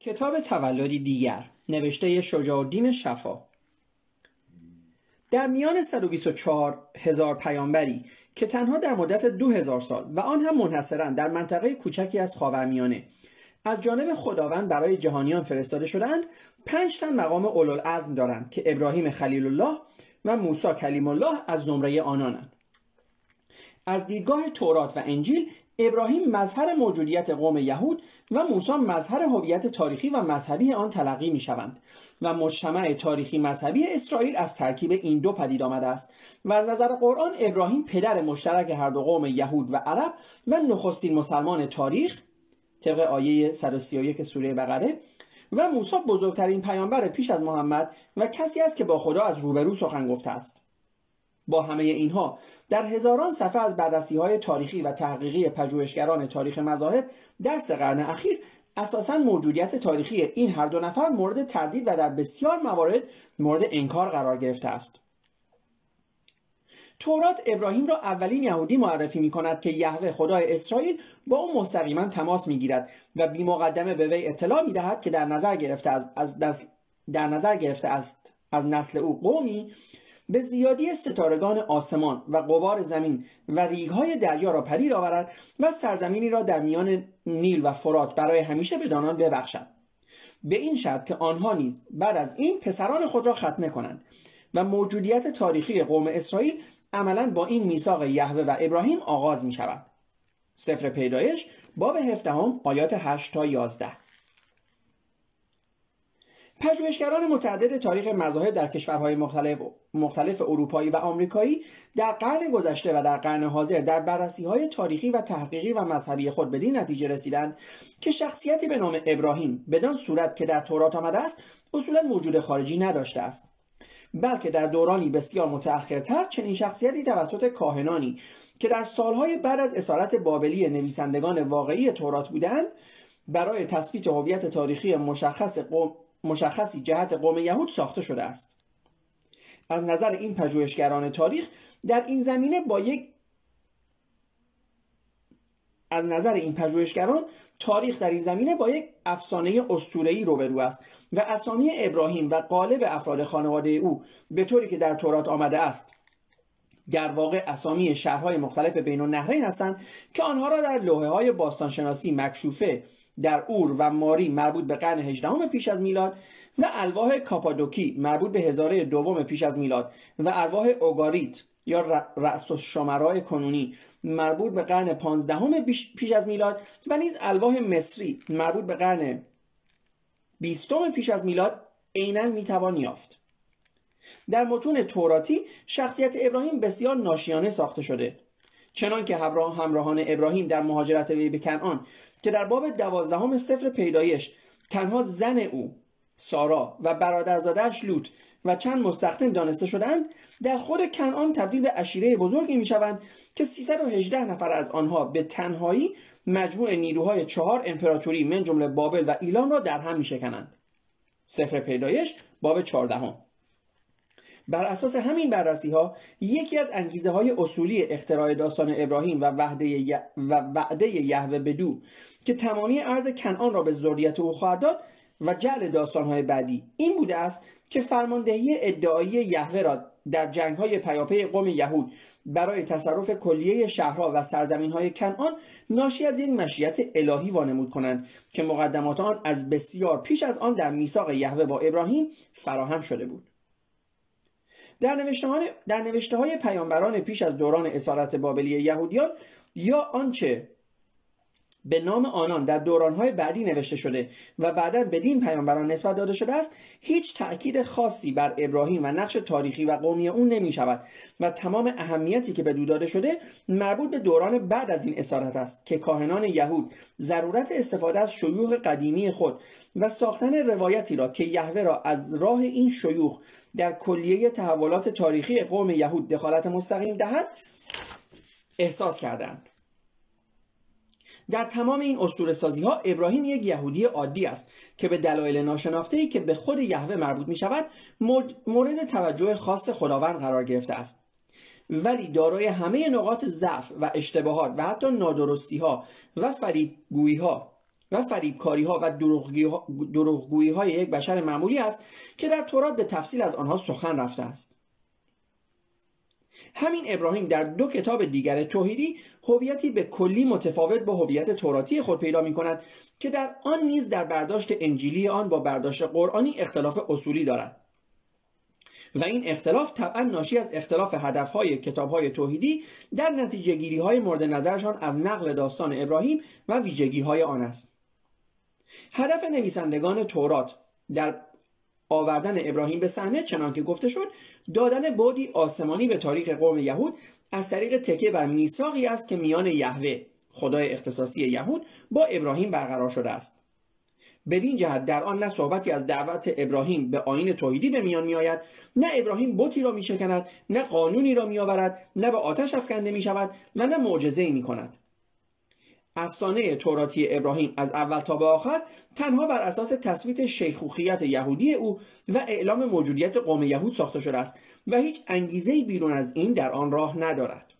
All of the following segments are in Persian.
کتاب تولدی دیگر نوشته شجاع الدین شفا. در میان 124 هزار پیامبری که تنها در مدت 2000 سال و آن هم منحصرا در منطقه کوچکی از خاورمیانه از جانب خداوند برای جهانیان فرستاده شدند پنج تن مقام اولوالعزم دارند که ابراهیم خلیل الله و موسی کلیم الله از زمره آنانند. از دیدگاه تورات و انجیل ابراهیم مظهر موجودیت قوم یهود و موسی مظهر هویت تاریخی و مذهبی آن تلقی می شوند و مجتمع تاریخی مذهبی اسرائیل از ترکیب این دو پدید آمده است و از نظر قرآن ابراهیم پدر مشترک هر دو قوم یهود و عرب و نخستین مسلمان تاریخ طبق آیه 131 سوره بقره و موسی بزرگترین پیامبر پیش از محمد و کسی است که با خدا از روبرو سخن گفته است. با همه اینها. در هزاران صفحه از بررسی های تاریخی و تحقیقی پژوهشگران تاریخ مذاهب در سه قرن اخیر اساسا موجودیت تاریخی این هر دو نفر مورد تردید و در بسیار موارد مورد انکار قرار گرفته است. تورات ابراهیم را اولین یهودی معرفی می کند که یهوه خدای اسرائیل با او مستقیما تماس می گیرد و بی مقدمه به وی اطلاع می دهد که در نظر گرفته از, از در نظر گرفته است از نسل او قومی به زیادی ستارگان آسمان و قبار زمین و ریگهای دریا را پدید آورد و سرزمینی را در میان نیل و فرات برای همیشه به دانان ببخشد. به این شرط که آنها نیز بعد از این پسران خود را ختنه کنند و موجودیت تاریخی قوم اسرائیل عملا با این میثاق یهوه و ابراهیم آغاز می شود سفر پیدایش باب هفدهم آیات 8 تا 11 پژوهشگران متعدد تاریخ مذاهب در کشورهای مختلف, مختلف اروپایی و آمریکایی در قرن گذشته و در قرن حاضر در بررسی های تاریخی و تحقیقی و مذهبی خود بدین نتیجه رسیدند که شخصیتی به نام ابراهیم بدان صورت که در تورات آمده است اصولا موجود خارجی نداشته است. بلکه در دورانی بسیار متأخرتر چنین شخصیتی توسط کاهنانی که در سالهای بعد از اسارت بابلی نویسندگان واقعی تورات بودند برای تثبیت هویت تاریخی مشخص قوم مشخصی جهت قوم یهود ساخته شده است. از نظر این پژوهشگران تاریخ در این زمینه با یک از نظر این پژوهشگران تاریخ در این زمینه با یک افسانه اسطوره‌ای روبرو است و اسامی ابراهیم و قالب افراد خانواده او به طوری که در تورات آمده است در واقع اسامی شهرهای مختلف بین النهرین هستند که آنها را در لوحه های باستانشناسی مکشوفه در اور و ماری مربوط به قرن هجدهم پیش از میلاد و الواح کاپادوکی مربوط به هزاره دوم پیش از میلاد و الواح اوگاریت یا رأس شمرای کنونی مربوط به قرن پانزدهم پیش از میلاد و نیز الواح مصری مربوط به قرن بیستم پیش از میلاد عینا می‌توان یافت. در متون توراتی شخصیت ابراهیم بسیار ناشیانه ساخته شده. چنان که همراهان ابراهیم در مهاجرت وی به کنعان که در باب دوازدهم سفر پیدایش تنها زن او سارا و برادرزادهاش لوط و چند مستخدم دانسته شدند در خود کنعان تبدیل به اشیره بزرگی می‌شوند که 318 نفر از آنها به تنهایی مجموع نیروهای چهار امپراتوری من جمله بابل و ایلان را در هم میشکنند. سفر پیدایش باب چهاردهم. بر اساس همین بررسی ها یکی از انگیزه های اصولی اختراع داستان ابراهیم و وعده و وعده یهوه بدو که تمامی ارز کنعان را به ذریت او خواهد داد و جعل داستان های بعدی. این بوده است که فرماندهی ادعایی یهوه را در جنگ های پیاپی قوم یهود برای تصرف کلیه شهرها و سرزمین های کنعان ناشی از یک مشیت الهی وانمود کنند که مقدمات آن از بسیار پیش از آن در میثاق یهوه با ابراهیم فراهم شده بود. در نوشته, در نوشته های پیامبران پیش از دوران اسارت بابلی یهودیان یا آنچه به نام آنان در دورانهای بعدی نوشته شده و بعدا بدین پیامبران نسبت داده شده است هیچ تأکید خاصی بر ابراهیم و نقش تاریخی و قومی او نمی شود و تمام اهمیتی که به دو داده شده مربوط به دوران بعد از این اسارت است که کاهنان یهود ضرورت استفاده از شیوخ قدیمی خود و ساختن روایتی را که یهوه را از راه این شیوخ در کلیه تحولات تاریخی قوم یهود دخالت مستقیم دهد احساس کردند. در تمام این اسطوره سازی ها ابراهیم یک یهودی عادی است که به دلایل ناشناخته که به خود یهوه مربوط می شود مورد توجه خاص خداوند قرار گرفته است. ولی دارای همه نقاط ضعف و اشتباهات و حتی نادرستی ها و فریبگویی ها و فریبکاری ها و دروغگویی های یک بشر معمولی است که در تورات به تفصیل از آنها سخن رفته است. همین ابراهیم در دو کتاب دیگر توحیدی هویتی به کلی متفاوت با هویت توراتی خود پیدا می کند که در آن نیز در برداشت انجیلی آن با برداشت قرآنی اختلاف اصولی دارد. و این اختلاف طبعا ناشی از اختلاف هدفهای کتابهای توحیدی در نتیجه گیری های مورد نظرشان از نقل داستان ابراهیم و ویژگی های آن است. هدف نویسندگان تورات در آوردن ابراهیم به صحنه چنان که گفته شد دادن بودی آسمانی به تاریخ قوم یهود از طریق تکه بر میثاقی است که میان یهوه خدای اختصاصی یهود با ابراهیم برقرار شده است. بدین جهت در آن نه صحبتی از دعوت ابراهیم به آین توحیدی به میان میآید نه ابراهیم بتی را میشکند نه قانونی را میآورد نه به آتش افکنده می شود و نه معجزه می کند افسانه توراتی ابراهیم از اول تا به آخر تنها بر اساس تثبیت شیخوخیت یهودی او و اعلام موجودیت قوم یهود ساخته شده است و هیچ انگیزه بیرون از این در آن راه ندارد.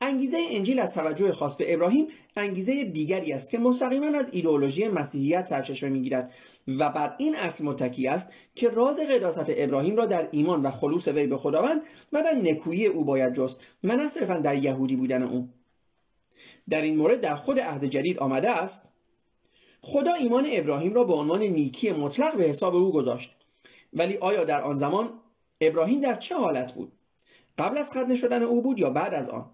انگیزه انجیل از توجه خاص به ابراهیم انگیزه دیگری است که مستقیما از ایدئولوژی مسیحیت سرچشمه می‌گیرد و بر این اصل متکی است که راز قداست ابراهیم را در ایمان و خلوص وی به خداوند و در نکویی او باید جست و نه در یهودی بودن او. در این مورد در خود عهد جدید آمده است. خدا ایمان ابراهیم را به عنوان نیکی مطلق به حساب او گذاشت. ولی آیا در آن زمان ابراهیم در چه حالت بود؟ قبل از ختنه شدن او بود یا بعد از آن؟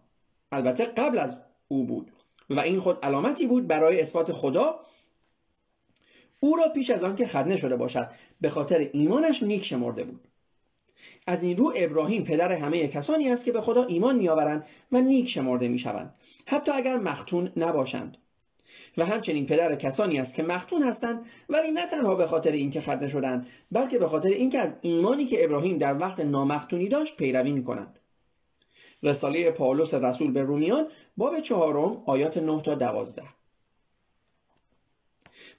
البته قبل از او بود و این خود علامتی بود برای اثبات خدا او را پیش از آن که خدنه شده باشد به خاطر ایمانش نیک شمرده بود. از این رو ابراهیم پدر همه کسانی است که به خدا ایمان میآورند و نیک شمرده می‌شوند. حتی اگر مختون نباشند. و همچنین پدر کسانی است که مختون هستند ولی نه تنها به خاطر اینکه خدنه شدند بلکه به خاطر اینکه از ایمانی که ابراهیم در وقت نامختونی داشت پیروی می‌کنند. رساله پاولوس رسول به رومیان باب چهارم آیات 9 تا 12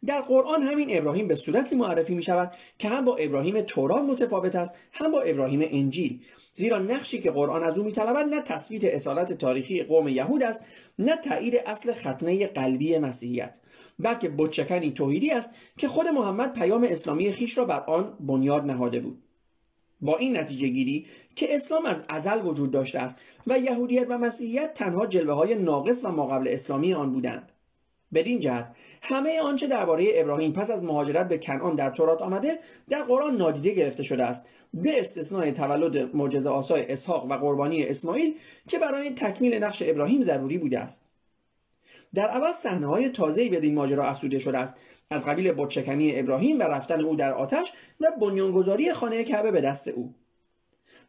در قرآن همین ابراهیم به صورتی معرفی می شود که هم با ابراهیم تورات متفاوت است هم با ابراهیم انجیل. زیرا نقشی که قرآن از او میطلبد نه تثبیت اصالت تاریخی قوم یهود است نه تایید اصل ختنه قلبی مسیحیت بلکه بچکانی توحیدی است که خود محمد پیام اسلامی خیش را بر آن بنیاد نهاده بود. با این نتیجه گیری که اسلام از ازل وجود داشته است و یهودیت و مسیحیت تنها جلوه های ناقص و ماقبل اسلامی آن بودند. بدین جهت همه آنچه درباره ابراهیم پس از مهاجرت به کنعان در تورات آمده در قرآن نادیده گرفته شده است. به استثنای تولد معجزه آسای اسحاق و قربانی اسماعیل که برای تکمیل نقش ابراهیم ضروری بوده است. در عوض صحنه های تازه‌ای به این ماجرا افزوده شده است. از قبیل بتشکنی ابراهیم و رفتن او در آتش و بنیانگذاری خانه کعبه به دست او.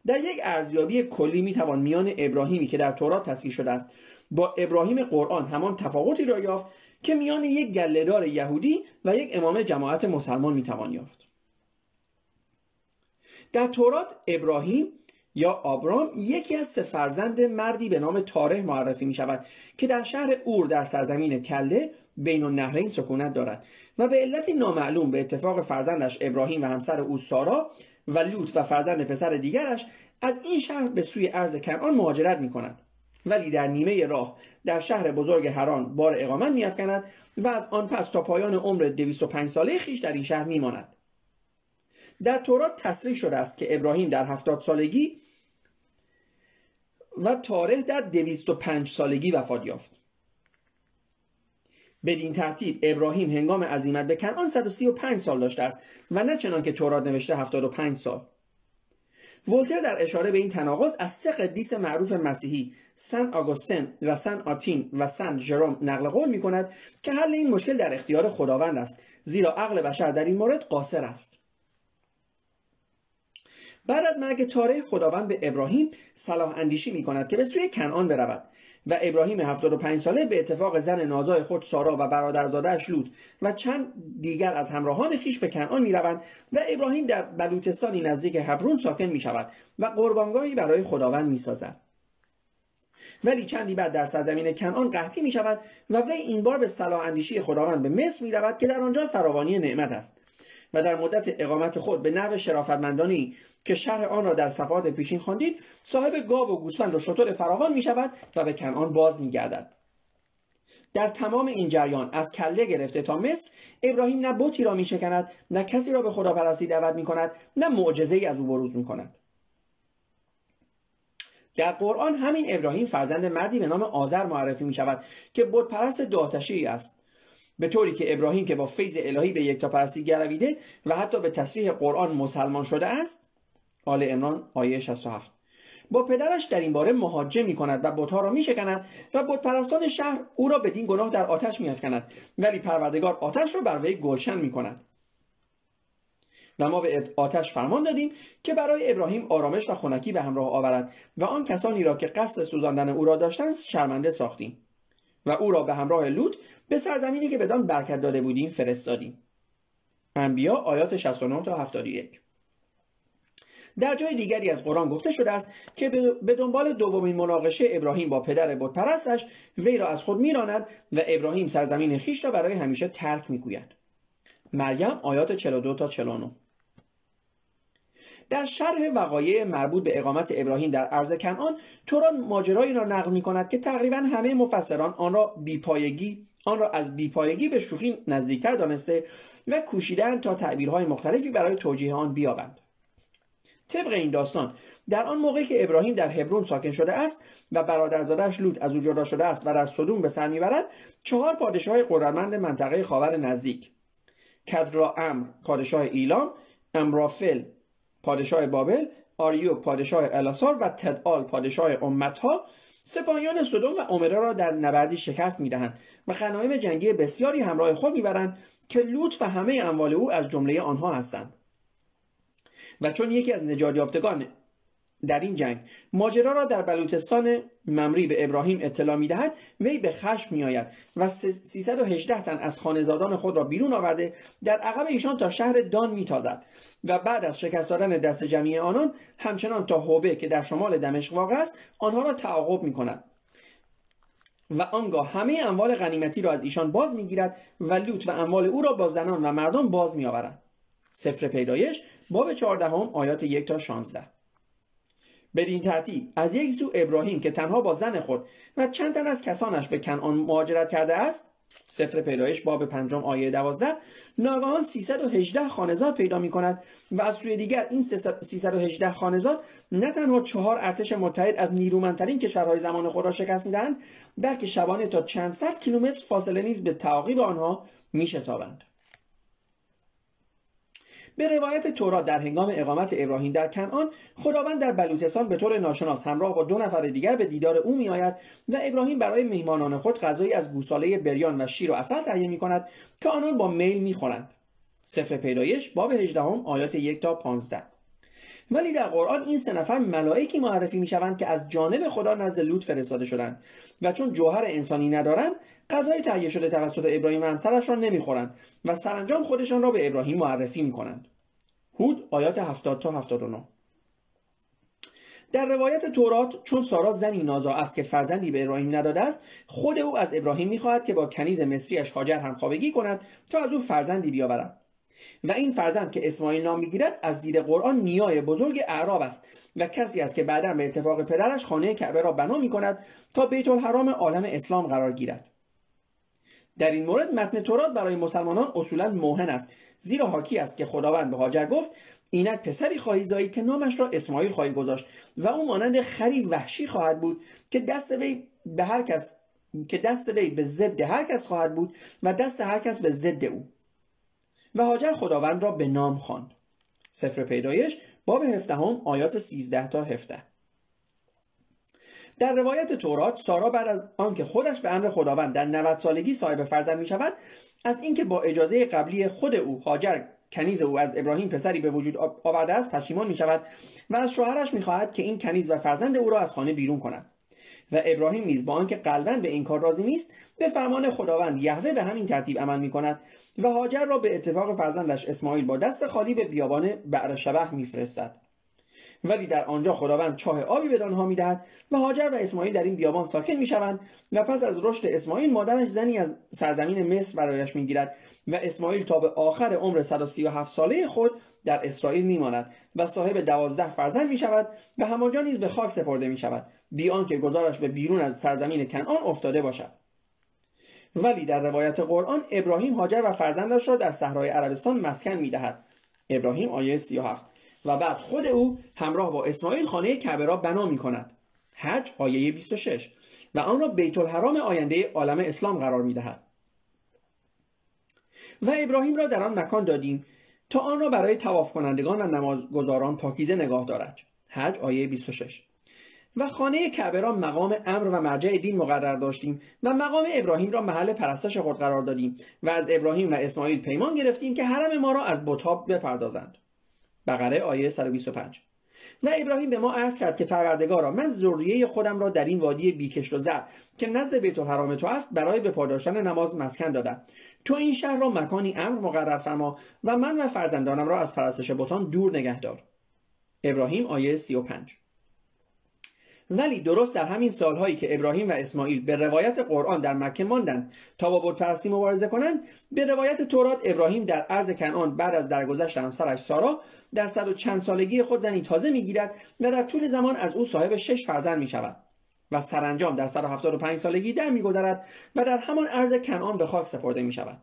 در یک ارزیابی کلی می‌توان میان ابراهیمی که در تورات تصویر شده است با ابراهیم قرآن همان تفاوتی را یافت که میان یک گلهدار یهودی و یک امام جماعت مسلمان می‌توان یافت. در تورات ابراهیم یا آبرام یکی از سه فرزند مردی به نام تاره معرفی می شود که در شهر اور در سرزمین کله بین النهرین سکونت دارد و به علتی نامعلوم به اتفاق فرزندش ابراهیم و همسر او سارا و لوط و فرزند پسر دیگرش از این شهر به سوی ارض کنعان مهاجرت می کند ولی در نیمه راه در شهر بزرگ هران بار اقامت میافکند و از آن پس تا پایان عمر 205 ساله خیش در این شهر میماند. در تورات تصریح شده است که ابراهیم در هفتاد سالگی و تاریخ در 205 سالگی وفات یافت. بدین ترتیب ابراهیم هنگام عزیمت به کنعان 135 سال داشته است و نه چنان که تورات نوشته 75 سال. ولتر در اشاره به این تناقض از سه قدیس معروف مسیحی سن آگوستن و سن آتین و سن جروم نقل قول می کند که حل این مشکل در اختیار خداوند است زیرا عقل بشر در این مورد قاصر است. بعد از مرگ تاره خداوند به ابراهیم صلاح اندیشی می کند که به سوی کنعان برود و ابراهیم 75 ساله به اتفاق زن نازای خود سارا و برادرزادهاش لوط و چند دیگر از همراهان خیش به کنعان می روند و ابراهیم در بلوچستانی نزدیک هبرون ساکن می شود و قربانگاهی برای خداوند می سازد. ولی چندی بعد در سرزمین کنعان قحطی می شود و وی این بار به صلاح اندیشی خداوند به مصر می رود که در آنجا فراوانی نعمت است و در مدت اقامت خود به نحو شرافتمندانی که شهر آن را در صفحات پیشین خواندید صاحب گاو و گوسفند و شتر فراوان می شود و به کنعان باز می گردد. در تمام این جریان از کله گرفته تا مصر ابراهیم نه بتی را میشکند نه کسی را به خداپرستی دعوت می‌کند نه معجزه ای از او بروز می‌کند در قرآن همین ابراهیم فرزند مردی به نام آذر معرفی می شود که بتپرست داتشی است به طوری که ابراهیم که با فیض الهی به پرستی گرویده و حتی به تصریح قرآن مسلمان شده است آل امران آیه 67 با پدرش در این باره مهاجه می کند و بتها را می شکند و بتپرستان شهر او را بدین گناه در آتش می افکند. ولی پروردگار آتش را بر وی گلشن می کند. و ما به آتش فرمان دادیم که برای ابراهیم آرامش و خنکی به همراه آورد و آن کسانی را که قصد سوزاندن او را داشتند شرمنده ساختیم. و او را به همراه لوط به سرزمینی که بدان برکت داده بودیم فرستادیم. انبیا آیات 69 تا 71 در جای دیگری از قرآن گفته شده است که به دنبال دومین مناقشه ابراهیم با پدر بتپرستش وی را از خود میراند و ابراهیم سرزمین خیش را برای همیشه ترک می‌گوید. مریم آیات 42 تا 49 در شرح وقایع مربوط به اقامت ابراهیم در ارض کنعان توران ماجرایی را نقل می کند که تقریبا همه مفسران آن را بیپایگی آن را از بیپایگی به شوخی نزدیکتر دانسته و کوشیدن تا تعبیرهای مختلفی برای توجیه آن بیابند. طبق این داستان در آن موقع که ابراهیم در هبرون ساکن شده است و برادرزادش لوط از او جدا شده است و در صدوم به سر می‌برد چهار پادشاه قدرتمند منطقه خاور نزدیک کدرا امر پادشاه ایلام امرافل پادشاه بابل آریوک پادشاه الاسار و تدال پادشاه امتها سپاهیان سدوم و عمره را در نبردی شکست می‌دهند و غنایم جنگی بسیاری همراه خود می‌برند که لوط و همه اموال او از جمله آنها هستند. و چون یکی از نجات یافتگان در این جنگ. ماجرا را در بلوچستان ممری به ابراهیم اطلاع می دهد وی به خشم می آید و 318 تن از خانزادان خود را بیرون آورده در عقب ایشان تا شهر دان می تازد و بعد از شکست دادن دست جمعی آنان همچنان تا هوبه که در شمال دمشق واقع است آنها را تعاقب می کند و آنگاه همه اموال غنیمتی را از ایشان باز می‌گیرد و لوط و اموال او را با زنان و مردم باز می آورد سفر پیدایش باب 14 آیات یک تا 16 بدین ترتیب. از یک سو ابراهیم که تنها با زن خود و چند تن از کسانش به کنعان مهاجرت کرده است سفر پیدایش باب پنجم آیه دوازده ناگهان 318 خانزاد پیدا می کند و از سوی دیگر این 318 خانزاد نه تنها چهار ارتش متحد از نیرومندترین کشورهای زمان خود را شکست می‌دهند بلکه شبانه تا چند صد کیلومتر فاصله نیز به تعاقیب آنها میشتابند. به روایت تورات در هنگام اقامت ابراهیم در کنعان خداوند در بلوچستان به طور ناشناس همراه با دو نفر دیگر به دیدار او میآید و ابراهیم برای میهمانان خود غذایی از گوساله بریان و شیر و اصل تهیه می کند که آنان با میل می‌خورند. سفر پیدایش باب 18 آیات 1 تا 15 ولی در قرآن این سه نفر ملائکی معرفی می شوند که از جانب خدا نزد لوط فرستاده شدند و چون جوهر انسانی ندارند غذای تهیه شده توسط ابراهیم و همسرش را نمی‌خورند و سرانجام خودشان را به ابراهیم معرفی می کنند هود آیات 70 تا 79 در روایت تورات چون سارا زنی نازا است که فرزندی به ابراهیم نداده است خود او از ابراهیم می‌خواهد که با کنیز مصریش هاجر همخوابگی کند تا از او فرزندی بیاورد. و این فرزند که اسماعیل نام می‌گیرد از دید قرآن نیای بزرگ اعراب است و کسی است که بعدا به اتفاق پدرش خانه کعبه را بنا می کند تا بیت الحرام عالم اسلام قرار گیرد. در این مورد متن تورات برای مسلمانان اصولا موهن است زیرا حاکی است که خداوند به هاجر گفت اینک پسری خواهی زایید که نامش را اسماعیل خواهی گذاشت و او مانند خری وحشی خواهد بود که دست وی به هر کس که دست وی به ضد هر کس خواهد بود و دست هر کس به ضد او. و هاجر خداوند را به نام خواند سفر پیدایش باب هفدهم آیات 13 تا 17 در روایت تورات سارا بعد از آنکه خودش به امر خداوند در 90 سالگی صاحب فرزند می شود از اینکه با اجازه قبلی خود او هاجر کنیز او از ابراهیم پسری به وجود آورده است پشیمان می شود و از شوهرش می خواهد که این کنیز و فرزند او را از خانه بیرون کند. و ابراهیم نیز با آنکه قلبا به این کار راضی نیست به فرمان خداوند یهوه به همین ترتیب عمل می کند و هاجر را به اتفاق فرزندش اسماعیل با دست خالی به بیابان بعر شبه میفرستد. ولی در آنجا خداوند چاه آبی به آنها می‌دهد و هاجر و اسماعیل در این بیابان ساکن می‌شوند و پس از رشد اسماعیل مادرش زنی از سرزمین مصر برایش می‌گیرد و اسماعیل تا به آخر عمر 137 ساله خود در اسرائیل میماند و صاحب دوازده فرزند می شود و همانجا نیز به خاک سپرده می شود بی آنکه گزارش به بیرون از سرزمین کنعان افتاده باشد. ولی در روایت قرآن ابراهیم هاجر و فرزندش را در صحرای عربستان مسکن می‌دهد. ابراهیم آیه 37 و بعد خود او همراه با اسماعیل خانه کعبه را بنا می کند حج آیه 26 و آن را بیت الحرام آینده عالم اسلام قرار می دهد و ابراهیم را در آن مکان دادیم تا آن را برای تواف کنندگان و نمازگزاران پاکیزه نگاه دارد. حج آیه 26 و خانه کعبه را مقام امر و مرجع دین مقرر داشتیم و مقام ابراهیم را محل پرستش خود قرار دادیم و از ابراهیم و اسماعیل پیمان گرفتیم که حرم ما را از بتها بپردازند. بقره آیه 125 و ابراهیم به ما عرض کرد که پروردگارا من ذریه خودم را در این وادی بیکشت و زر که نزد بیت الحرام تو است برای به پاداشتن نماز مسکن دادم. تو این شهر را مکانی امر مقرر فرما و من و فرزندانم را از پرستش بتان دور نگه دار. ابراهیم آیه 35 ولی درست در همین سالهایی که ابراهیم و اسماعیل به روایت قرآن در مکه ماندند تا با بت پرستی مبارزه کنند به روایت تورات ابراهیم در عرض کنعان بعد از درگذشت همسرش سارا در صد و چند سالگی خود زنی تازه می‌گیرد و در طول زمان از او صاحب شش فرزند می شود و سرانجام در 175 سالگی در میگذرد و در همان عرض کنعان به خاک سپرده می شود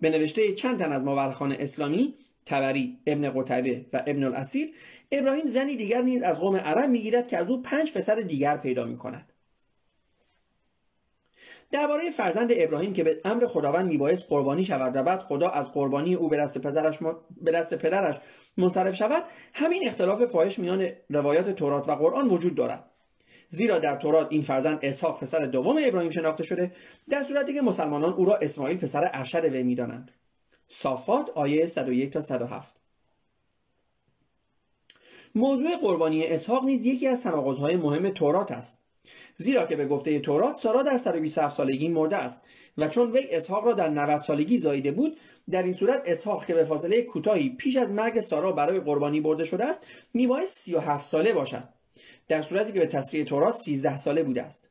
به نوشته چند تن از مورخان اسلامی تبری ابن قتیبه و ابن الاسیر. ابراهیم زنی دیگر نیز از قوم عرب می‌گیرد که از او پنج پسر دیگر پیدا می کند درباره فرزند ابراهیم که به امر خداوند میبایست قربانی شود و بعد خدا از قربانی او به دست, پدرش, به دست پدرش منصرف شود همین اختلاف فاحش میان روایات تورات و قرآن وجود دارد. زیرا در تورات این فرزند اسحاق پسر دوم ابراهیم شناخته شده در صورتی که مسلمانان او را اسماعیل پسر ارشد وی می‌دانند. صافات آیه 101 تا 107 موضوع قربانی اسحاق نیز یکی از تناقضهای مهم تورات است. زیرا که به گفته تورات سارا در 127 سالگی مرده است و چون وی اسحاق را در 90 سالگی زاییده بود در این صورت اسحاق که به فاصله کوتاهی پیش از مرگ سارا برای قربانی برده شده است میبایست 37 ساله باشد. در صورتی که به تصریح تورات 13 ساله بوده است.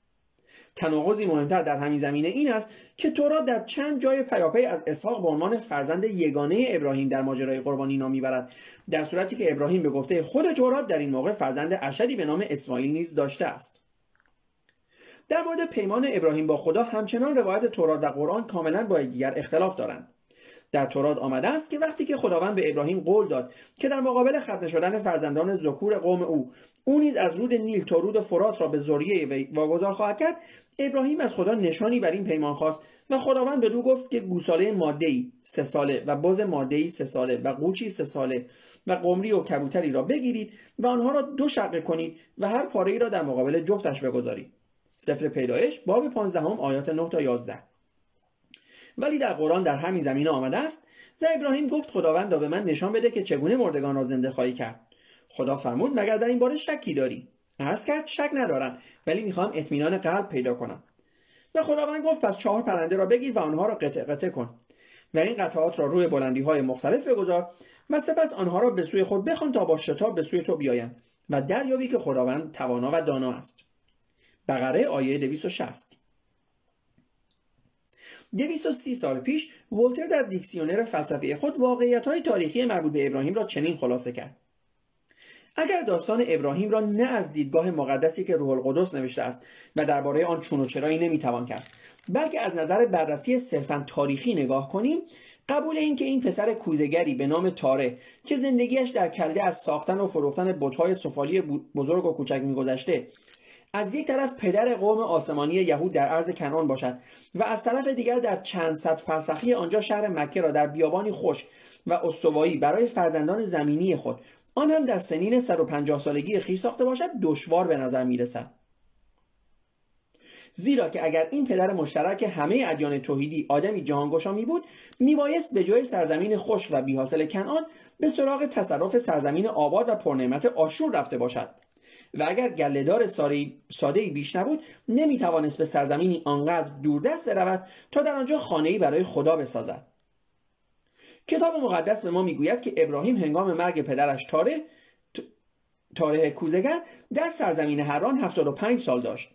تناقضی مهمتر در همین زمینه این است که تورات در چند جای پیاپی از اسحاق به عنوان فرزند یگانه ابراهیم در ماجرای قربانی نام می‌برد. در صورتی که ابراهیم به گفته خود تورات در این موقع فرزند ارشدی به نام اسماعیل نیز داشته است. در مورد پیمان ابراهیم با خدا همچنان روایت تورات و قرآن کاملا با دیگر اختلاف دارند. در تورات آمده است که وقتی که خداوند به ابراهیم قول داد که در مقابل ختنه شدن فرزندان ذکور قوم او او نیز از رود نیل تا رود فرات را به ذریه وی واگذار خواهد کرد ابراهیم از خدا نشانی بر این پیمان خواست و خداوند به دو گفت که گوساله ماده ای سه ساله و بز ماده ای سه ساله و قوچی سه ساله و قمری و کبوتری را بگیرید و آنها را دو شقه کنید و هر پاره ای را در مقابل جفتش بگذارید. سفر پیدایش باب 15 آیات 9 تا 11 ولی در قرآن در همین زمینه آمده است. و ابراهیم گفت خداوند به من نشان بده که چگونه مردگان را زنده خواهی کرد. خدا فرمود مگر در این باره شکی داری؟ عرض کرد شک ندارم ولی می‌خواهم اطمینان قلب پیدا کنم. و خداوند گفت پس چهار پرنده را بگیر و آنها را قطع قطع کن. و این قطعات را روی بلندی های مختلف بگذار و سپس آنها را به سوی خود بخوان تا با شتاب به سوی تو بیایند و دریابی که خداوند توانا و دانا است. بقره آیه 260 230 سال پیش ولتر در دیکسیونر فلسفه خود واقعیت های تاریخی مربوط به ابراهیم را چنین خلاصه کرد. اگر داستان ابراهیم را نه از دیدگاه مقدسی که روح القدس نوشته است و درباره آن چون و چرایی نمی‌توان کرد بلکه از نظر بررسی صرفا تاریخی نگاه کنیم قبول این که این پسر کوزگری به نام تاره که زندگیش در کلده از ساختن و فروختن بتهای سفالی بزرگ و کوچک میگذشته از یک طرف پدر قوم آسمانی یهود در عرض کنان باشد و از طرف دیگر در چند صد فرسخی آنجا شهر مکه را در بیابانی خوش و استوایی برای فرزندان زمینی خود آن هم در سنین 150 سالگی خیش ساخته باشد دشوار به نظر می رسد. زیرا که اگر این پدر مشترک همه ادیان توحیدی آدمی جهانگشا می بود میبایست به جای سرزمین خشک و بیحاصل کنعان به سراغ تصرف سرزمین آباد و پرنعمت آشور رفته باشد و اگر گلهدار ساده بیش نبود نمی‌توانست به سرزمینی آنقدر دوردست برود تا در آنجا خانه برای خدا بسازد. کتاب مقدس به ما می‌گوید که ابراهیم هنگام مرگ پدرش تاره تاره کوزگر در سرزمین هران 75 سال داشت.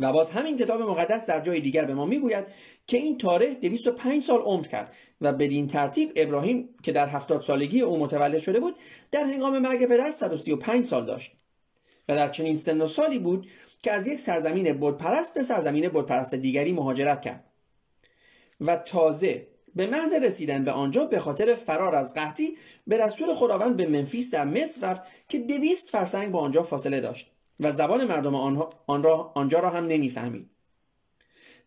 و باز همین کتاب مقدس در جای دیگر به ما می‌گوید که این تاره 205 سال عمر کرد و بدین ترتیب ابراهیم که در 70 سالگی او متولد شده بود در هنگام مرگ پدر 135 سال داشت. و در چنین سن و سالی بود که از یک سرزمین بودپرست به سرزمین بودپرست دیگری مهاجرت کرد. و تازه به محض رسیدن به آنجا به خاطر فرار از قحطی به رسول خداوند به منفیس در مصر رفت که دویست فرسنگ با آنجا فاصله داشت و زبان مردم آن را آنجا را هم نمی‌فهمید.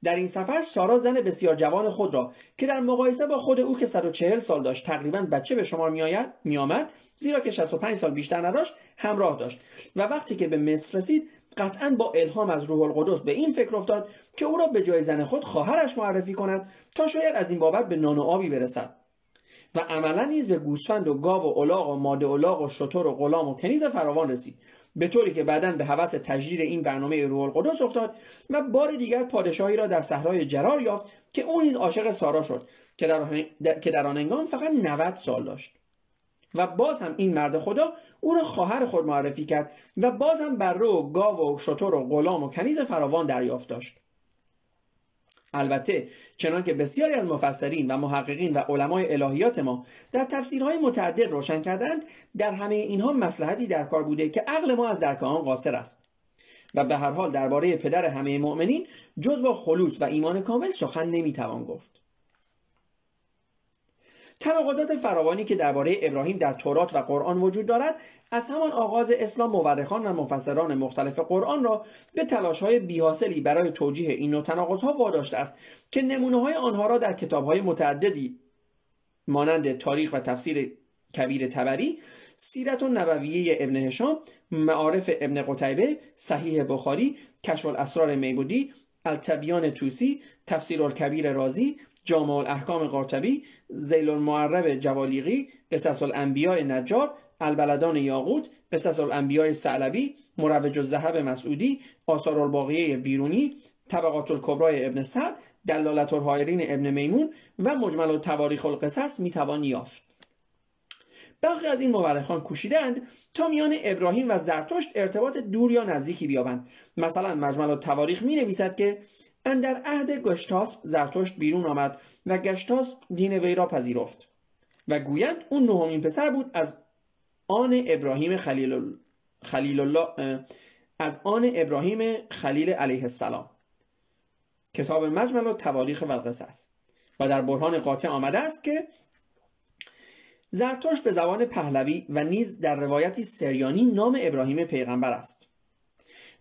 در این سفر سارا زن بسیار جوان خود را که در مقایسه با خود او که 140 سال داشت تقریبا بچه به شمار میآید میآمد زیرا که 65 سال بیشتر نداشت همراه داشت. و وقتی که به مصر رسید قطعا با الهام از روح القدس به این فکر افتاد که او را به جای زن خود خواهرش معرفی کند تا شاید از این بابت به نان و آبی برسد. و عملا نیز به گوسفند و گاو و الاغ و ماده الاغ و شتر و غلام و کنیز فراوان رسید. به طوری که بعدا به هوس تجدید این برنامه روح القدس افتاد و بار دیگر پادشاهی را در صحرای جرار یافت که او نیز عاشق سارا شد که در, آن فقط 90 سال داشت. و باز هم این مرد خدا او را خواهر خود معرفی کرد و باز هم بر رو گاو و شتر و غلام و کنیز فراوان دریافت داشت. البته چنان که بسیاری از مفسرین و محققین و علمای الهیات ما در تفسیرهای متعدد روشن کردند در همه اینها مسلحتی در کار بوده که عقل ما از درک آن قاصر است. و به هر حال درباره پدر همه مؤمنین جز با خلوص و ایمان کامل سخن نمی‌توان گفت. تناقضات فراوانی که درباره ابراهیم در تورات و قرآن وجود دارد از همان آغاز اسلام مورخان و مفسران مختلف قرآن را به تلاش های بیحاصلی برای توجیه این نوع ها واداشته است که نمونه های آنها را در کتاب های متعددی مانند تاریخ و تفسیر کبیر تبری سیرت و نبویه ابن هشام معارف ابن قتیبه صحیح بخاری کشف الاسرار میبودی التبیان توسی تفسیر الکبیر رازی جامع الاحکام قاطبی زیل المعرب جوالیقی قصص الانبیاء نجار البلدان یاقوت قصص الانبیاء سعلبی مروج الذهب مسعودی آثار الباقیه بیرونی طبقات الکبرای ابن سعد دلالت الحایرین ابن میمون و مجمل تواریخ القصص می‌توان یافت. برخی از این مورخان کوشیدند تا میان ابراهیم و زرتشت ارتباط دور یا نزدیکی بیابند. مثلا مجمل تواریخ می نویسد که اندر عهد گشتاس زرتشت بیرون آمد و گشتاس دین وی را پذیرفت و گویند اون نهمین پسر بود از آن ابراهیم خلیل, خلیل الله از آن ابراهیم خلیل علیه السلام. کتاب مجمل و تواریخ و است و در برهان قاطع آمده است که زرتشت به زبان پهلوی و نیز در روایتی سریانی نام ابراهیم پیغمبر است.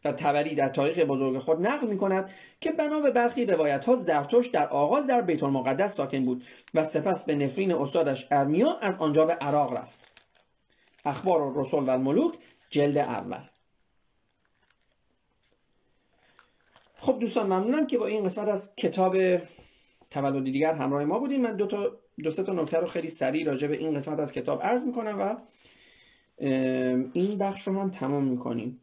و تبری در تاریخ بزرگ خود نقل می کند که بنا به برخی روایت ها زرتوش در آغاز در بیت المقدس ساکن بود و سپس به نفرین استادش ارمیا از آنجا به عراق رفت. اخبار رسول و الملوک جلد اول. خب دوستان ممنونم که با این قسمت از کتاب تولدی دیگر همراه ما بودیم. من دو تا دو سه تا نکته رو خیلی سریع راجع به این قسمت از کتاب عرض می‌کنم و این بخش رو هم تمام می‌کنیم.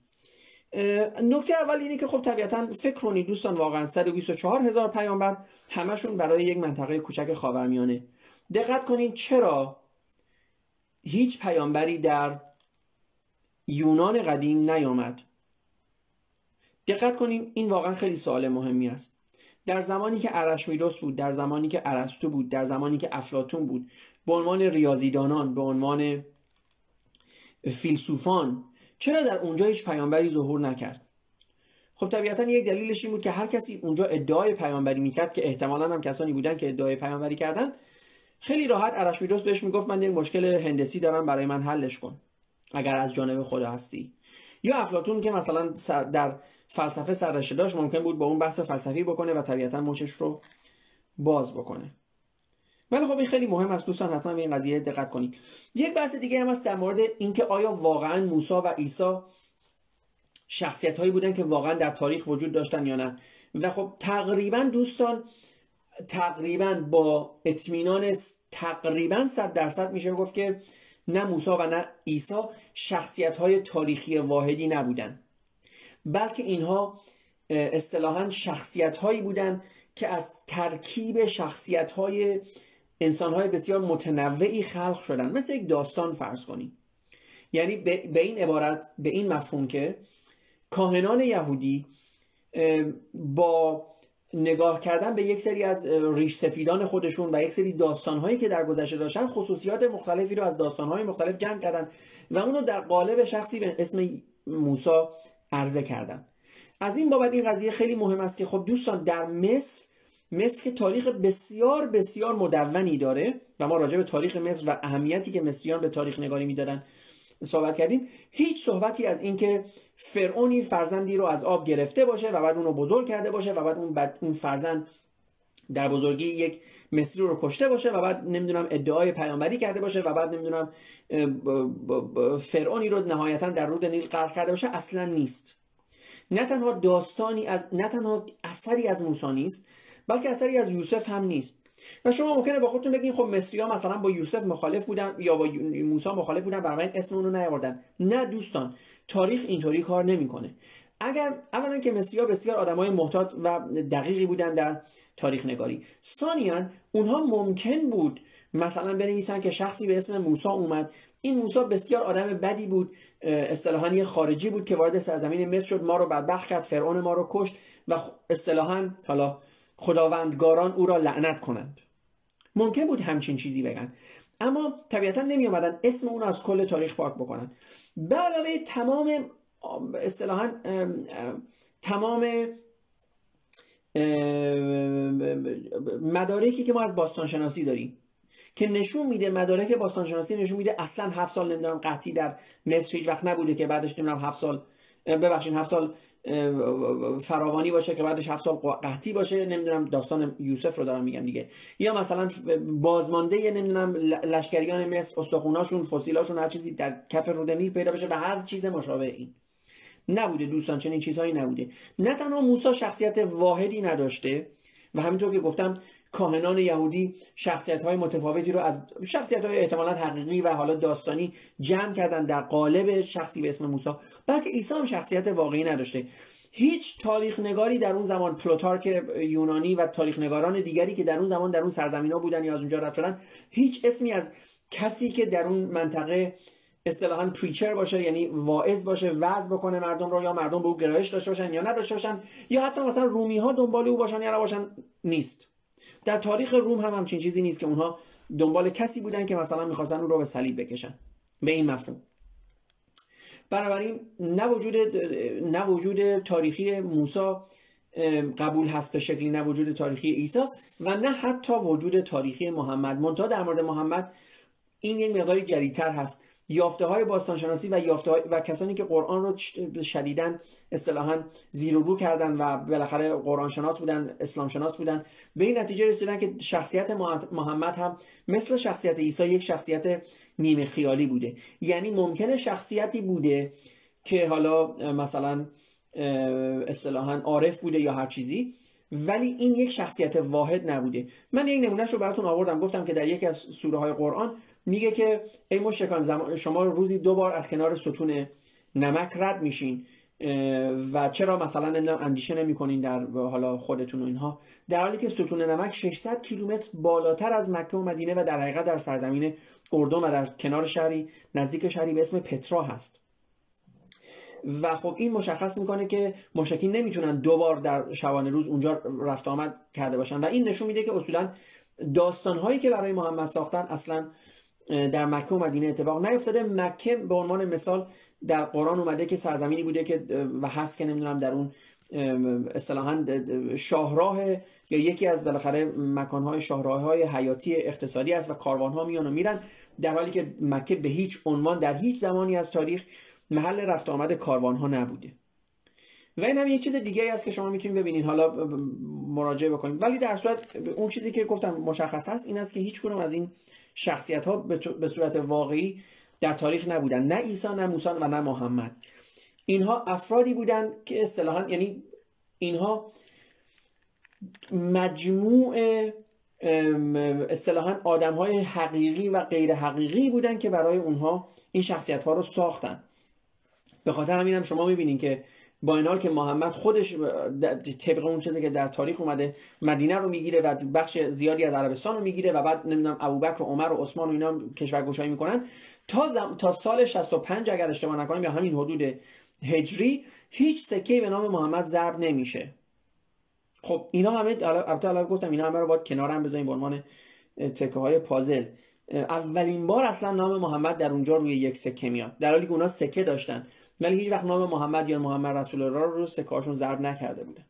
نکته اول اینه که خب طبیعتا فکر کنید دوستان واقعا 124 هزار پیامبر همشون برای یک منطقه کوچک خاورمیانه. دقت کنید چرا هیچ پیامبری در یونان قدیم نیامد. دقت کنید این واقعا خیلی سوال مهمی است. در زمانی که ارشمیدس بود در زمانی که ارسطو بود در زمانی که افلاتون بود به عنوان ریاضیدانان به عنوان فیلسوفان چرا در اونجا هیچ پیامبری ظهور نکرد؟ خب طبیعتا یک دلیلش این بود که هر کسی اونجا ادعای پیامبری می‌کرد که احتمالا هم کسانی بودن که ادعای پیامبری کردن خیلی راحت ارشمیدس بهش می‌گفت من یک مشکل هندسی دارم برای من حلش کن اگر از جانب خدا هستی. یا افلاطون که مثلا در فلسفه سررشته داشت ممکن بود با اون بحث فلسفی بکنه و طبیعتا مچش رو باز بکنه. ولی خب این خیلی مهم است دوستان حتما به این قضیه دقت کنید. یک بحث دیگه هم هست در مورد اینکه آیا واقعا موسی و عیسی شخصیت هایی بودن که واقعا در تاریخ وجود داشتن یا نه. و خب تقریبا دوستان تقریبا با اطمینان تقریبا صد درصد میشه گفت که نه موسی و نه عیسی شخصیت های تاریخی واحدی نبودن. بلکه اینها اصطلاحا شخصیت هایی بودن که از ترکیب شخصیت های انسان های بسیار متنوعی خلق شدن. مثل یک داستان فرض کنیم. یعنی به این عبارت به این مفهوم که کاهنان یهودی با نگاه کردن به یک سری از ریش سفیدان خودشون و یک سری داستانهایی که در گذشته داشتن خصوصیات مختلفی رو از داستانهای مختلف جمع کردن و اونو در قالب شخصی به اسم موسا عرضه کردن. از این بابت این قضیه خیلی مهم است که خب دوستان در مصر مصر که تاریخ بسیار بسیار مدونی داره و ما راجع به تاریخ مصر و اهمیتی که مصریان به تاریخ نگاری می‌دادن صحبت کردیم. هیچ صحبتی از اینکه فرعونی فرزندی رو از آب گرفته باشه و بعد اون رو بزرگ کرده باشه و بعد اون, بعد اون فرزند در بزرگی یک مصری رو کشته باشه و بعد نمی‌دونم ادعای پیامبری کرده باشه و بعد نمی‌دونم فرعونی رو نهایتا در رود نیل غرق کرده باشه. اصلا نیست. نه تنها داستانی از نه تنها اثری از موسی نیست بلکه اثری از یوسف هم نیست. و شما ممکنه با خودتون بگین خب مصری ها مثلا با یوسف مخالف بودن یا با موسی مخالف بودن برای اسم اونو نیاوردن. نه دوستان تاریخ اینطوری کار نمی‌کنه. اگر اولا که مصری ها بسیار آدمای محتاط و دقیقی بودن در تاریخ نگاری. ثانیا اونها ممکن بود مثلا بنویسن که شخصی به اسم موسی اومد. این موسی بسیار آدم بدی بود اصطلاحا خارجی بود که وارد سرزمین مصر شد ما رو بدبخت کرد فرعون ما رو کشت و اصطلاحا حالا خداوندگاران او را لعنت کنند. ممکن بود همچین چیزی بگن. اما طبیعتا نمی آمدن اسم اون از کل تاریخ پاک بکنن. به علاوه تمام اصطلاحا تمام مدارکی که ما از باستانشناسی داریم که نشون میده مدارک باستانشناسی نشون میده اصلا هفت سال نمی‌دونم قحطی در مصر هیچ وقت نبوده که بعدش نمی‌دونم هفت سال ببخشید هفت سال فراوانی باشه که بعدش هفت سال قحطی باشه نمی‌دونم داستان یوسف رو دارم میگم دیگه. یا مثلا بازمانده نمی‌دونم لشکریان مصر استخوناشون فسیلاشون هر چیزی در کف رودنی پیدا بشه و هر چیز مشابه این. نبوده دوستان چنین چیزهایی نبوده. نه تنها موسی شخصیت واحدی نداشته و همینطور که گفتم کاهنان یهودی شخصیت های متفاوتی رو از شخصیت های احتمالا حقیقی و حالا داستانی جمع کردن در قالب شخصی به اسم موسی. بلکه عیسی هم شخصیت واقعی نداشته. هیچ تاریخ نگاری در اون زمان پلوتارک یونانی و تاریخ نگاران دیگری که در اون زمان در اون سرزمین ها بودن یا از اونجا رد شدن هیچ اسمی از کسی که در اون منطقه اصطلاحا پریچر باشه یعنی واعظ باشه وعظ بکنه مردم رو یا مردم به او گرایش داشته باشن یا نداشته باشن یا حتی مثلا رومی ها دنبال او باشن یا نباشن نیست. در تاریخ روم هم همچین چیزی نیست که اونها دنبال کسی بودن که مثلا می‌خواستن اون رو به صلیب بکشن. به این مفهوم. بنابراین نه وجود نه وجود تاریخی موسی قبول هست به شکلی نه وجود تاریخی عیسی و نه حتی وجود تاریخی محمد. منتها در مورد محمد این یک مقداری جدیدتر هست. یافته های باستانشناسی و یافته و کسانی که قرآن رو شدیدن اصطلاحا زیر و رو کردن و بالاخره قرآن شناس بودن اسلام شناس بودن به این نتیجه رسیدن که شخصیت محمد هم مثل شخصیت عیسی یک شخصیت نیمه خیالی بوده. یعنی ممکنه شخصیتی بوده که حالا مثلا اصطلاحا عارف بوده یا هر چیزی ولی این یک شخصیت واحد نبوده. من یک نمونهش رو براتون آوردم. گفتم که در یکی از سوره های قرآن میگه که ای مشکان زمان شما روزی دو بار از کنار ستون نمک رد میشین و چرا مثلا اندیشه نمی‌کنین در حالا خودتون و اینها؟ در حالی که ستون نمک 600 کیلومتر بالاتر از مکه و مدینه و در حقیقت در سرزمین اردن و در کنار شهری نزدیک شهری به اسم پترا هست. و خب این مشخص می‌کنه که مشکین نمی‌تونن دو بار در شبانه روز اونجا رفت آمد کرده باشن. و این نشون میده که اصولا داستانهایی که برای محمد ساختن اصلا در مکه و مدینه اتفاق نیفتاده. مکه به عنوان مثال در قرآن اومده که سرزمینی بوده که و هست که نمی‌دونم در اون اصطلاحا شاهراه یا یکی از بالاخره مکانهای شاهراه های حیاتی اقتصادی است و کاروانها میان و میرن. در حالی که مکه به هیچ عنوان در هیچ زمانی از تاریخ محل رفت آمد کاروانها نبوده. و این هم یک چیز دیگه است که شما می‌تونید ببینید. حالا مراجعه بکنید. ولی در صورت اون چیزی که گفتم مشخص هست این است که هیچ کنم از این شخصیت ها به صورت واقعی در تاریخ نبودن. نه عیسی نه موسی و نه محمد. اینها افرادی بودن که اصطلاحا یعنی اینها مجموع اصطلاحا آدم های حقیقی و غیر حقیقی بودن که برای اونها این شخصیت ها رو ساختن. به خاطر همین شما می‌بینین که با این حال که محمد خودش طبق اون چیزی که در تاریخ اومده مدینه رو می‌گیره و بخش زیادی از عربستان رو می‌گیره و بعد نمی‌دونم ابوبکر و عمر و عثمان و اینا کشورگشایی می‌کنن. تا تا سال 65 اگر اشتباه نکنم یا همین حدود هجری هیچ سکه به نام محمد ضرب نمیشه. خب اینا همه البته الان گفتم اینا همه رو باید کنار هم بذاریم به عنوان تکه های پازل. اولین بار اصلا نام محمد در اونجا روی یک سکه میاد. در حالی که اونا سکه داشتن. ولی هیچ وقت نام محمد یا محمد رسول الله رو سکاشون ضرب نکرده بوده.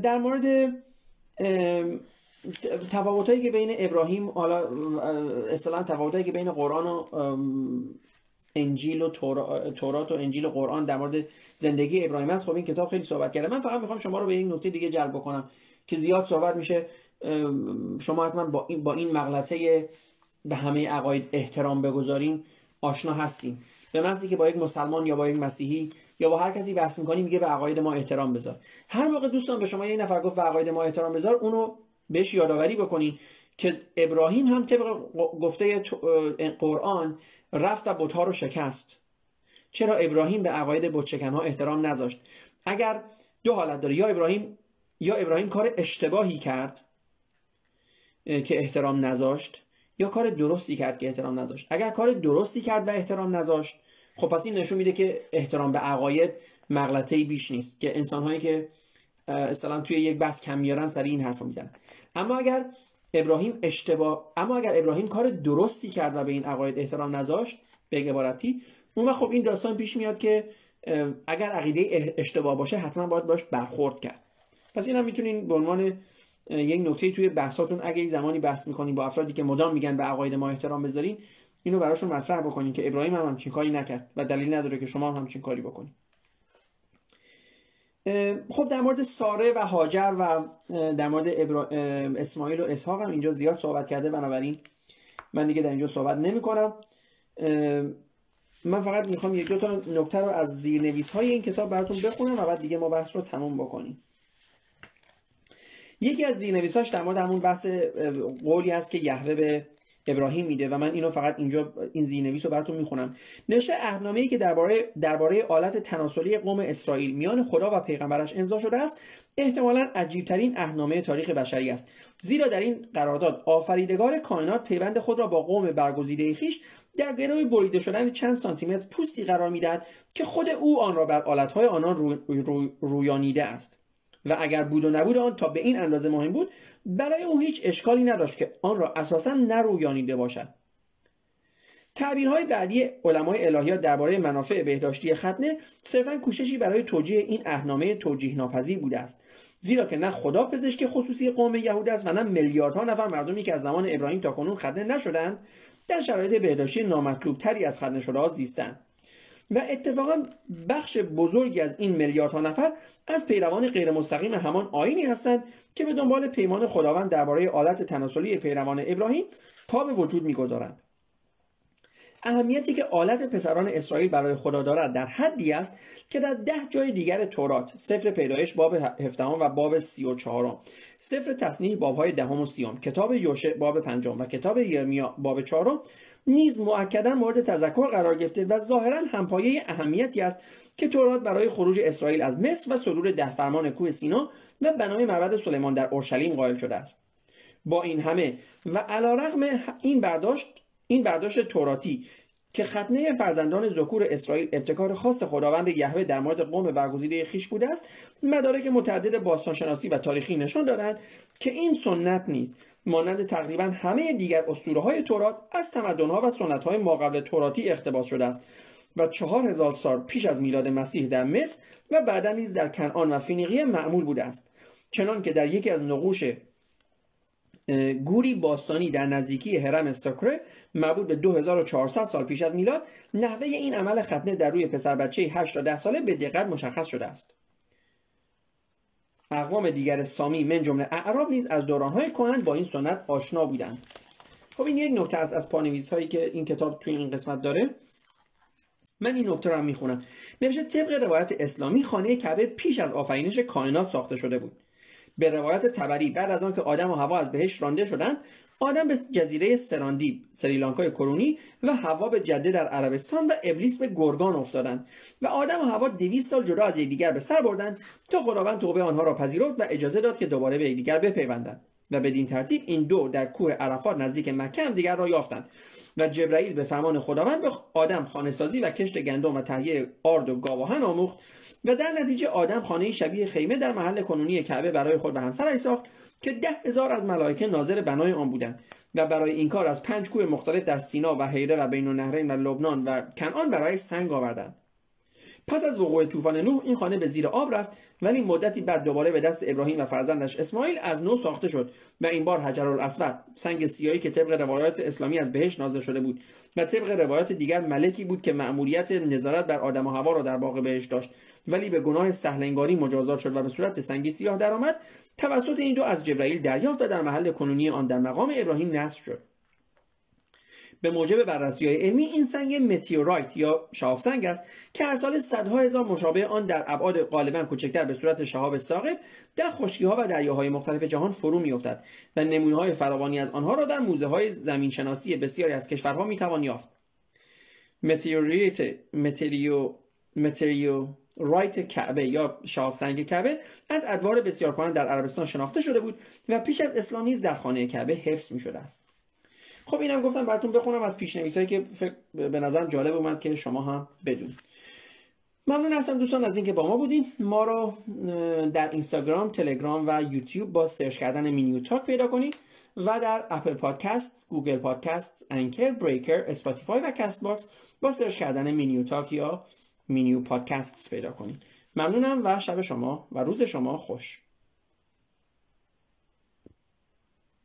در مورد تفاوتایی که بین ابراهیم حالا اصطلاحا تفاوتایی که بین قرآن و انجیل و تورات و انجیل و قرآن در مورد زندگی ابراهیم است خب این کتاب خیلی صحبت کرده. من فقط می‌خوام شما رو به یک نکته دیگه جلب بکنم که زیاد صحبت میشه. شما حتما با این با این مغلطه به همه عقاید احترام بگذاریم آشنا هستیم. به محضی که با یک مسلمان یا با یک مسیحی یا با هر کسی بحث می‌کنی میگه به عقاید ما احترام بذار. هر موقع دوستان به شما یک نفر گفت به عقاید ما احترام بذار اونو بهش یادآوری بکنین که ابراهیم هم طبق گفته قرآن رفت و بتها رو شکست. چرا ابراهیم به عقاید بت ها احترام نذاشت؟ اگر دو حالت داره یا ابراهیم یا ابراهیم کار اشتباهی کرد که احترام نذاشت یا کار درستی کرد که احترام نذاشت؟ اگر کار درستی کرد و احترام نذاشت خب پس این نشون میده که احترام به عقاید مغلطه بیش نیست که انسان هایی که اصلا توی یک بحث کم میارن سری این حرف رو می‌زنن. اما اگر ابراهیم اشتباه اما اگر ابراهیم کار درستی کرد و به این عقاید احترام نذاشت به عبارتی اون خب این داستان پیش میاد که اگر عقیده اشتباه باشه حتما باید باش برخورد کرد. پس این هم می‌تونین به عنوان یک نکته توی بحثاتون اگه زمانی بحث می‌کنین با افرادی که مدام میگن به عقاید ما احترام بذارین اینو براشون مطرح بکنین که ابراهیم هم همچین کاری نکرد و دلیل نداره که شما هم همچین کاری بکنین. خب در مورد ساره و هاجر و در مورد اسماعیل و اسحاق هم اینجا زیاد صحبت کرده. بنابراین من دیگه در اینجا صحبت نمی کنم من فقط می‌خوام یک دو تا نکته رو از زیرنویس های این کتاب براتون بخونم و بعد دیگه ما بحث رو تموم بکنیم. یکی از زیرنویساش در مورد همون بحث قولی هست که یهوه به ابراهیم میده و من اینو فقط اینجا این زیرنویس رو براتون می‌خونم. نوشته عهدنامه ای که درباره درباره آلت تناسلی قوم اسرائیل میان خدا و پیغمبرش امضا شده است احتمالا عجیبترین عهدنامه تاریخ بشری است. زیرا در این قرارداد آفریدگار کائنات پیوند خود را با قوم برگزیده خیش در گروه بریده شدن چند سانتیمتر پوستی قرار می‌دهد که خود او آن را بر آلتهای آنان رو، رویانیده است. و اگر بود و نبود آن تا به این اندازه مهم بود برای او هیچ اشکالی نداشت که آن را اساسا نرویانیده باشد. تعبیرهای بعدی علمای الهیات درباره منافع بهداشتی ختنه صرفا کوششی برای توجیه این اهنامه توجیه ناپذیر بوده است. زیرا که نه خدا پزشک خصوصی قوم یهود است و نه میلیاردها نفر مردمی که از زمان ابراهیم تا کنون ختنه نشدند در شرایط بهداشتی نامطلوب تری از ختنه شده ها زیستند. و اتفاقا بخش بزرگی از این میلیاردها نفر از پیروان غیر مستقیم همان آینی هستند که به دنبال پیمان خداوند درباره عادت تناسلی پیروان ابراهیم پا به وجود می‌گذارند. اهمیتی که آلت پسران اسرائیل برای خدا دارد در حدی است که در ده جای دیگر تورات سفر پیدایش باب هفدهم و باب سی و چهارم سفر تصنیح بابهای دهم و سیوم کتاب یوشع باب پنجم و کتاب یرمیا باب چهارم نیز معکدا مورد تذکر قرار گرفته و ظاهرا همپایه اهمیتی است که تورات برای خروج اسرائیل از مصر و صدور ده فرمان کوه سینا و بنای معبد سلیمان در اورشلیم قائل شده است. با این همه و علیرغم این برداشت این برداشت توراتی که ختنه فرزندان ذکور اسرائیل ابتکار خاص خداوند یهوه در مورد قوم برگزیده خیش بوده است مدارک متعدد باستانشناسی و تاریخی نشان دادند که این سنت نیست مانند تقریبا همه دیگر اسطوره های تورات از تمدنها و سنت های ماقبل توراتی اقتباس شده است و چهار هزار سال پیش از میلاد مسیح در مصر و بعدا نیز در کنعان و فینیقیه معمول بوده است. چنان که در یکی از نقوش گوری باستانی در نزدیکی هرم سکره مربوط به 2400 سال پیش از میلاد نحوه این عمل ختنه در روی پسر بچه 8 تا 10 ساله به دقت مشخص شده است. اقوام دیگر سامی من جمله اعراب نیز از دورانهای کهن با این سنت آشنا بودند. خب این یک نکته است از پانویس هایی که این کتاب توی این قسمت داره. من این نکته رو هم می‌خونم. نوشته طبق روایت اسلامی خانه کعبه پیش از آفرینش کائنات ساخته شده بود. به روایت تبری بعد از آن که آدم و هوا از بهش رانده شدند آدم به جزیره سراندیب سریلانکای کرونی و هوا به جده در عربستان و ابلیس به گرگان افتادند. و آدم و هوا دویست سال جدا از یکدیگر به سر بردند تا خداوند توبه آنها را پذیرفت و اجازه داد که دوباره به یکدیگر بپیوندند. و بدین ترتیب این دو در کوه عرفات نزدیک مکه هم دیگر را یافتند. و جبرائیل به فرمان خداوند به آدم خانه سازی و کشت گندم و تهیه آرد و گاواهن آموخت و در نتیجه آدم خانه شبیه خیمه در محل کنونی کعبه برای خود و همسرش ساخت که ده هزار از ملائکه ناظر بنای آن بودند و برای این کار از پنج کوه مختلف در سینا و حیره و بین النهرین و لبنان و کنعان برای سنگ آوردند. پس از وقوع طوفان نوح این خانه به زیر آب رفت ولی مدتی بعد دوباره به دست ابراهیم و فرزندش اسماعیل از نو ساخته شد و این بار حجر الاسود سنگ سیاهی که طبق روایات اسلامی از بهش نازل شده بود و طبق روایات دیگر ملکی بود که مأموریت نظارت بر آدم و هوا را در باغ بهش داشت. ولی به گناه سهلنگاری مجازات شد و به صورت سنگی سیاه درآمد. توسط این دو از جبرائیل دریافت و در محل کنونی آن در مقام ابراهیم نصب شد. به موجب بررسی های علمی این سنگ متیورایت یا شهاب سنگ است که هر سال صدها هزار مشابه آن در ابعاد غالبا کوچکتر به صورت شهاب ثاقب در خشکی ها و دریاهای مختلف جهان فرو میافتد و نمونه های فراوانی از آنها را در موزه های زمین شناسی بسیاری از کشورها می‌توان یافت. meteorite meteo meteorite کعبه یا شهاب سنگ کعبه از ادوار بسیار کهن در عربستان شناخته شده بود و پیش از اسلام نیز در خانه کعبه حفظ می شده است. خب اینم گفتم براتون بخونم از پی‌نویسایی که به نظر جالب اومد که شما هم بدونین ممنون هستم دوستان از اینکه با ما بودین. ما رو در اینستاگرام تلگرام و یوتیوب با search کردن مینیو تاک پیدا کنید و در Apple Podcast Google Podcast Anchor Breaker Spotify و Castbox با search کردن مینیو تاک یا مینیو پادکست پیدا کنید. ممنونم و شب شما و روز شما خوش.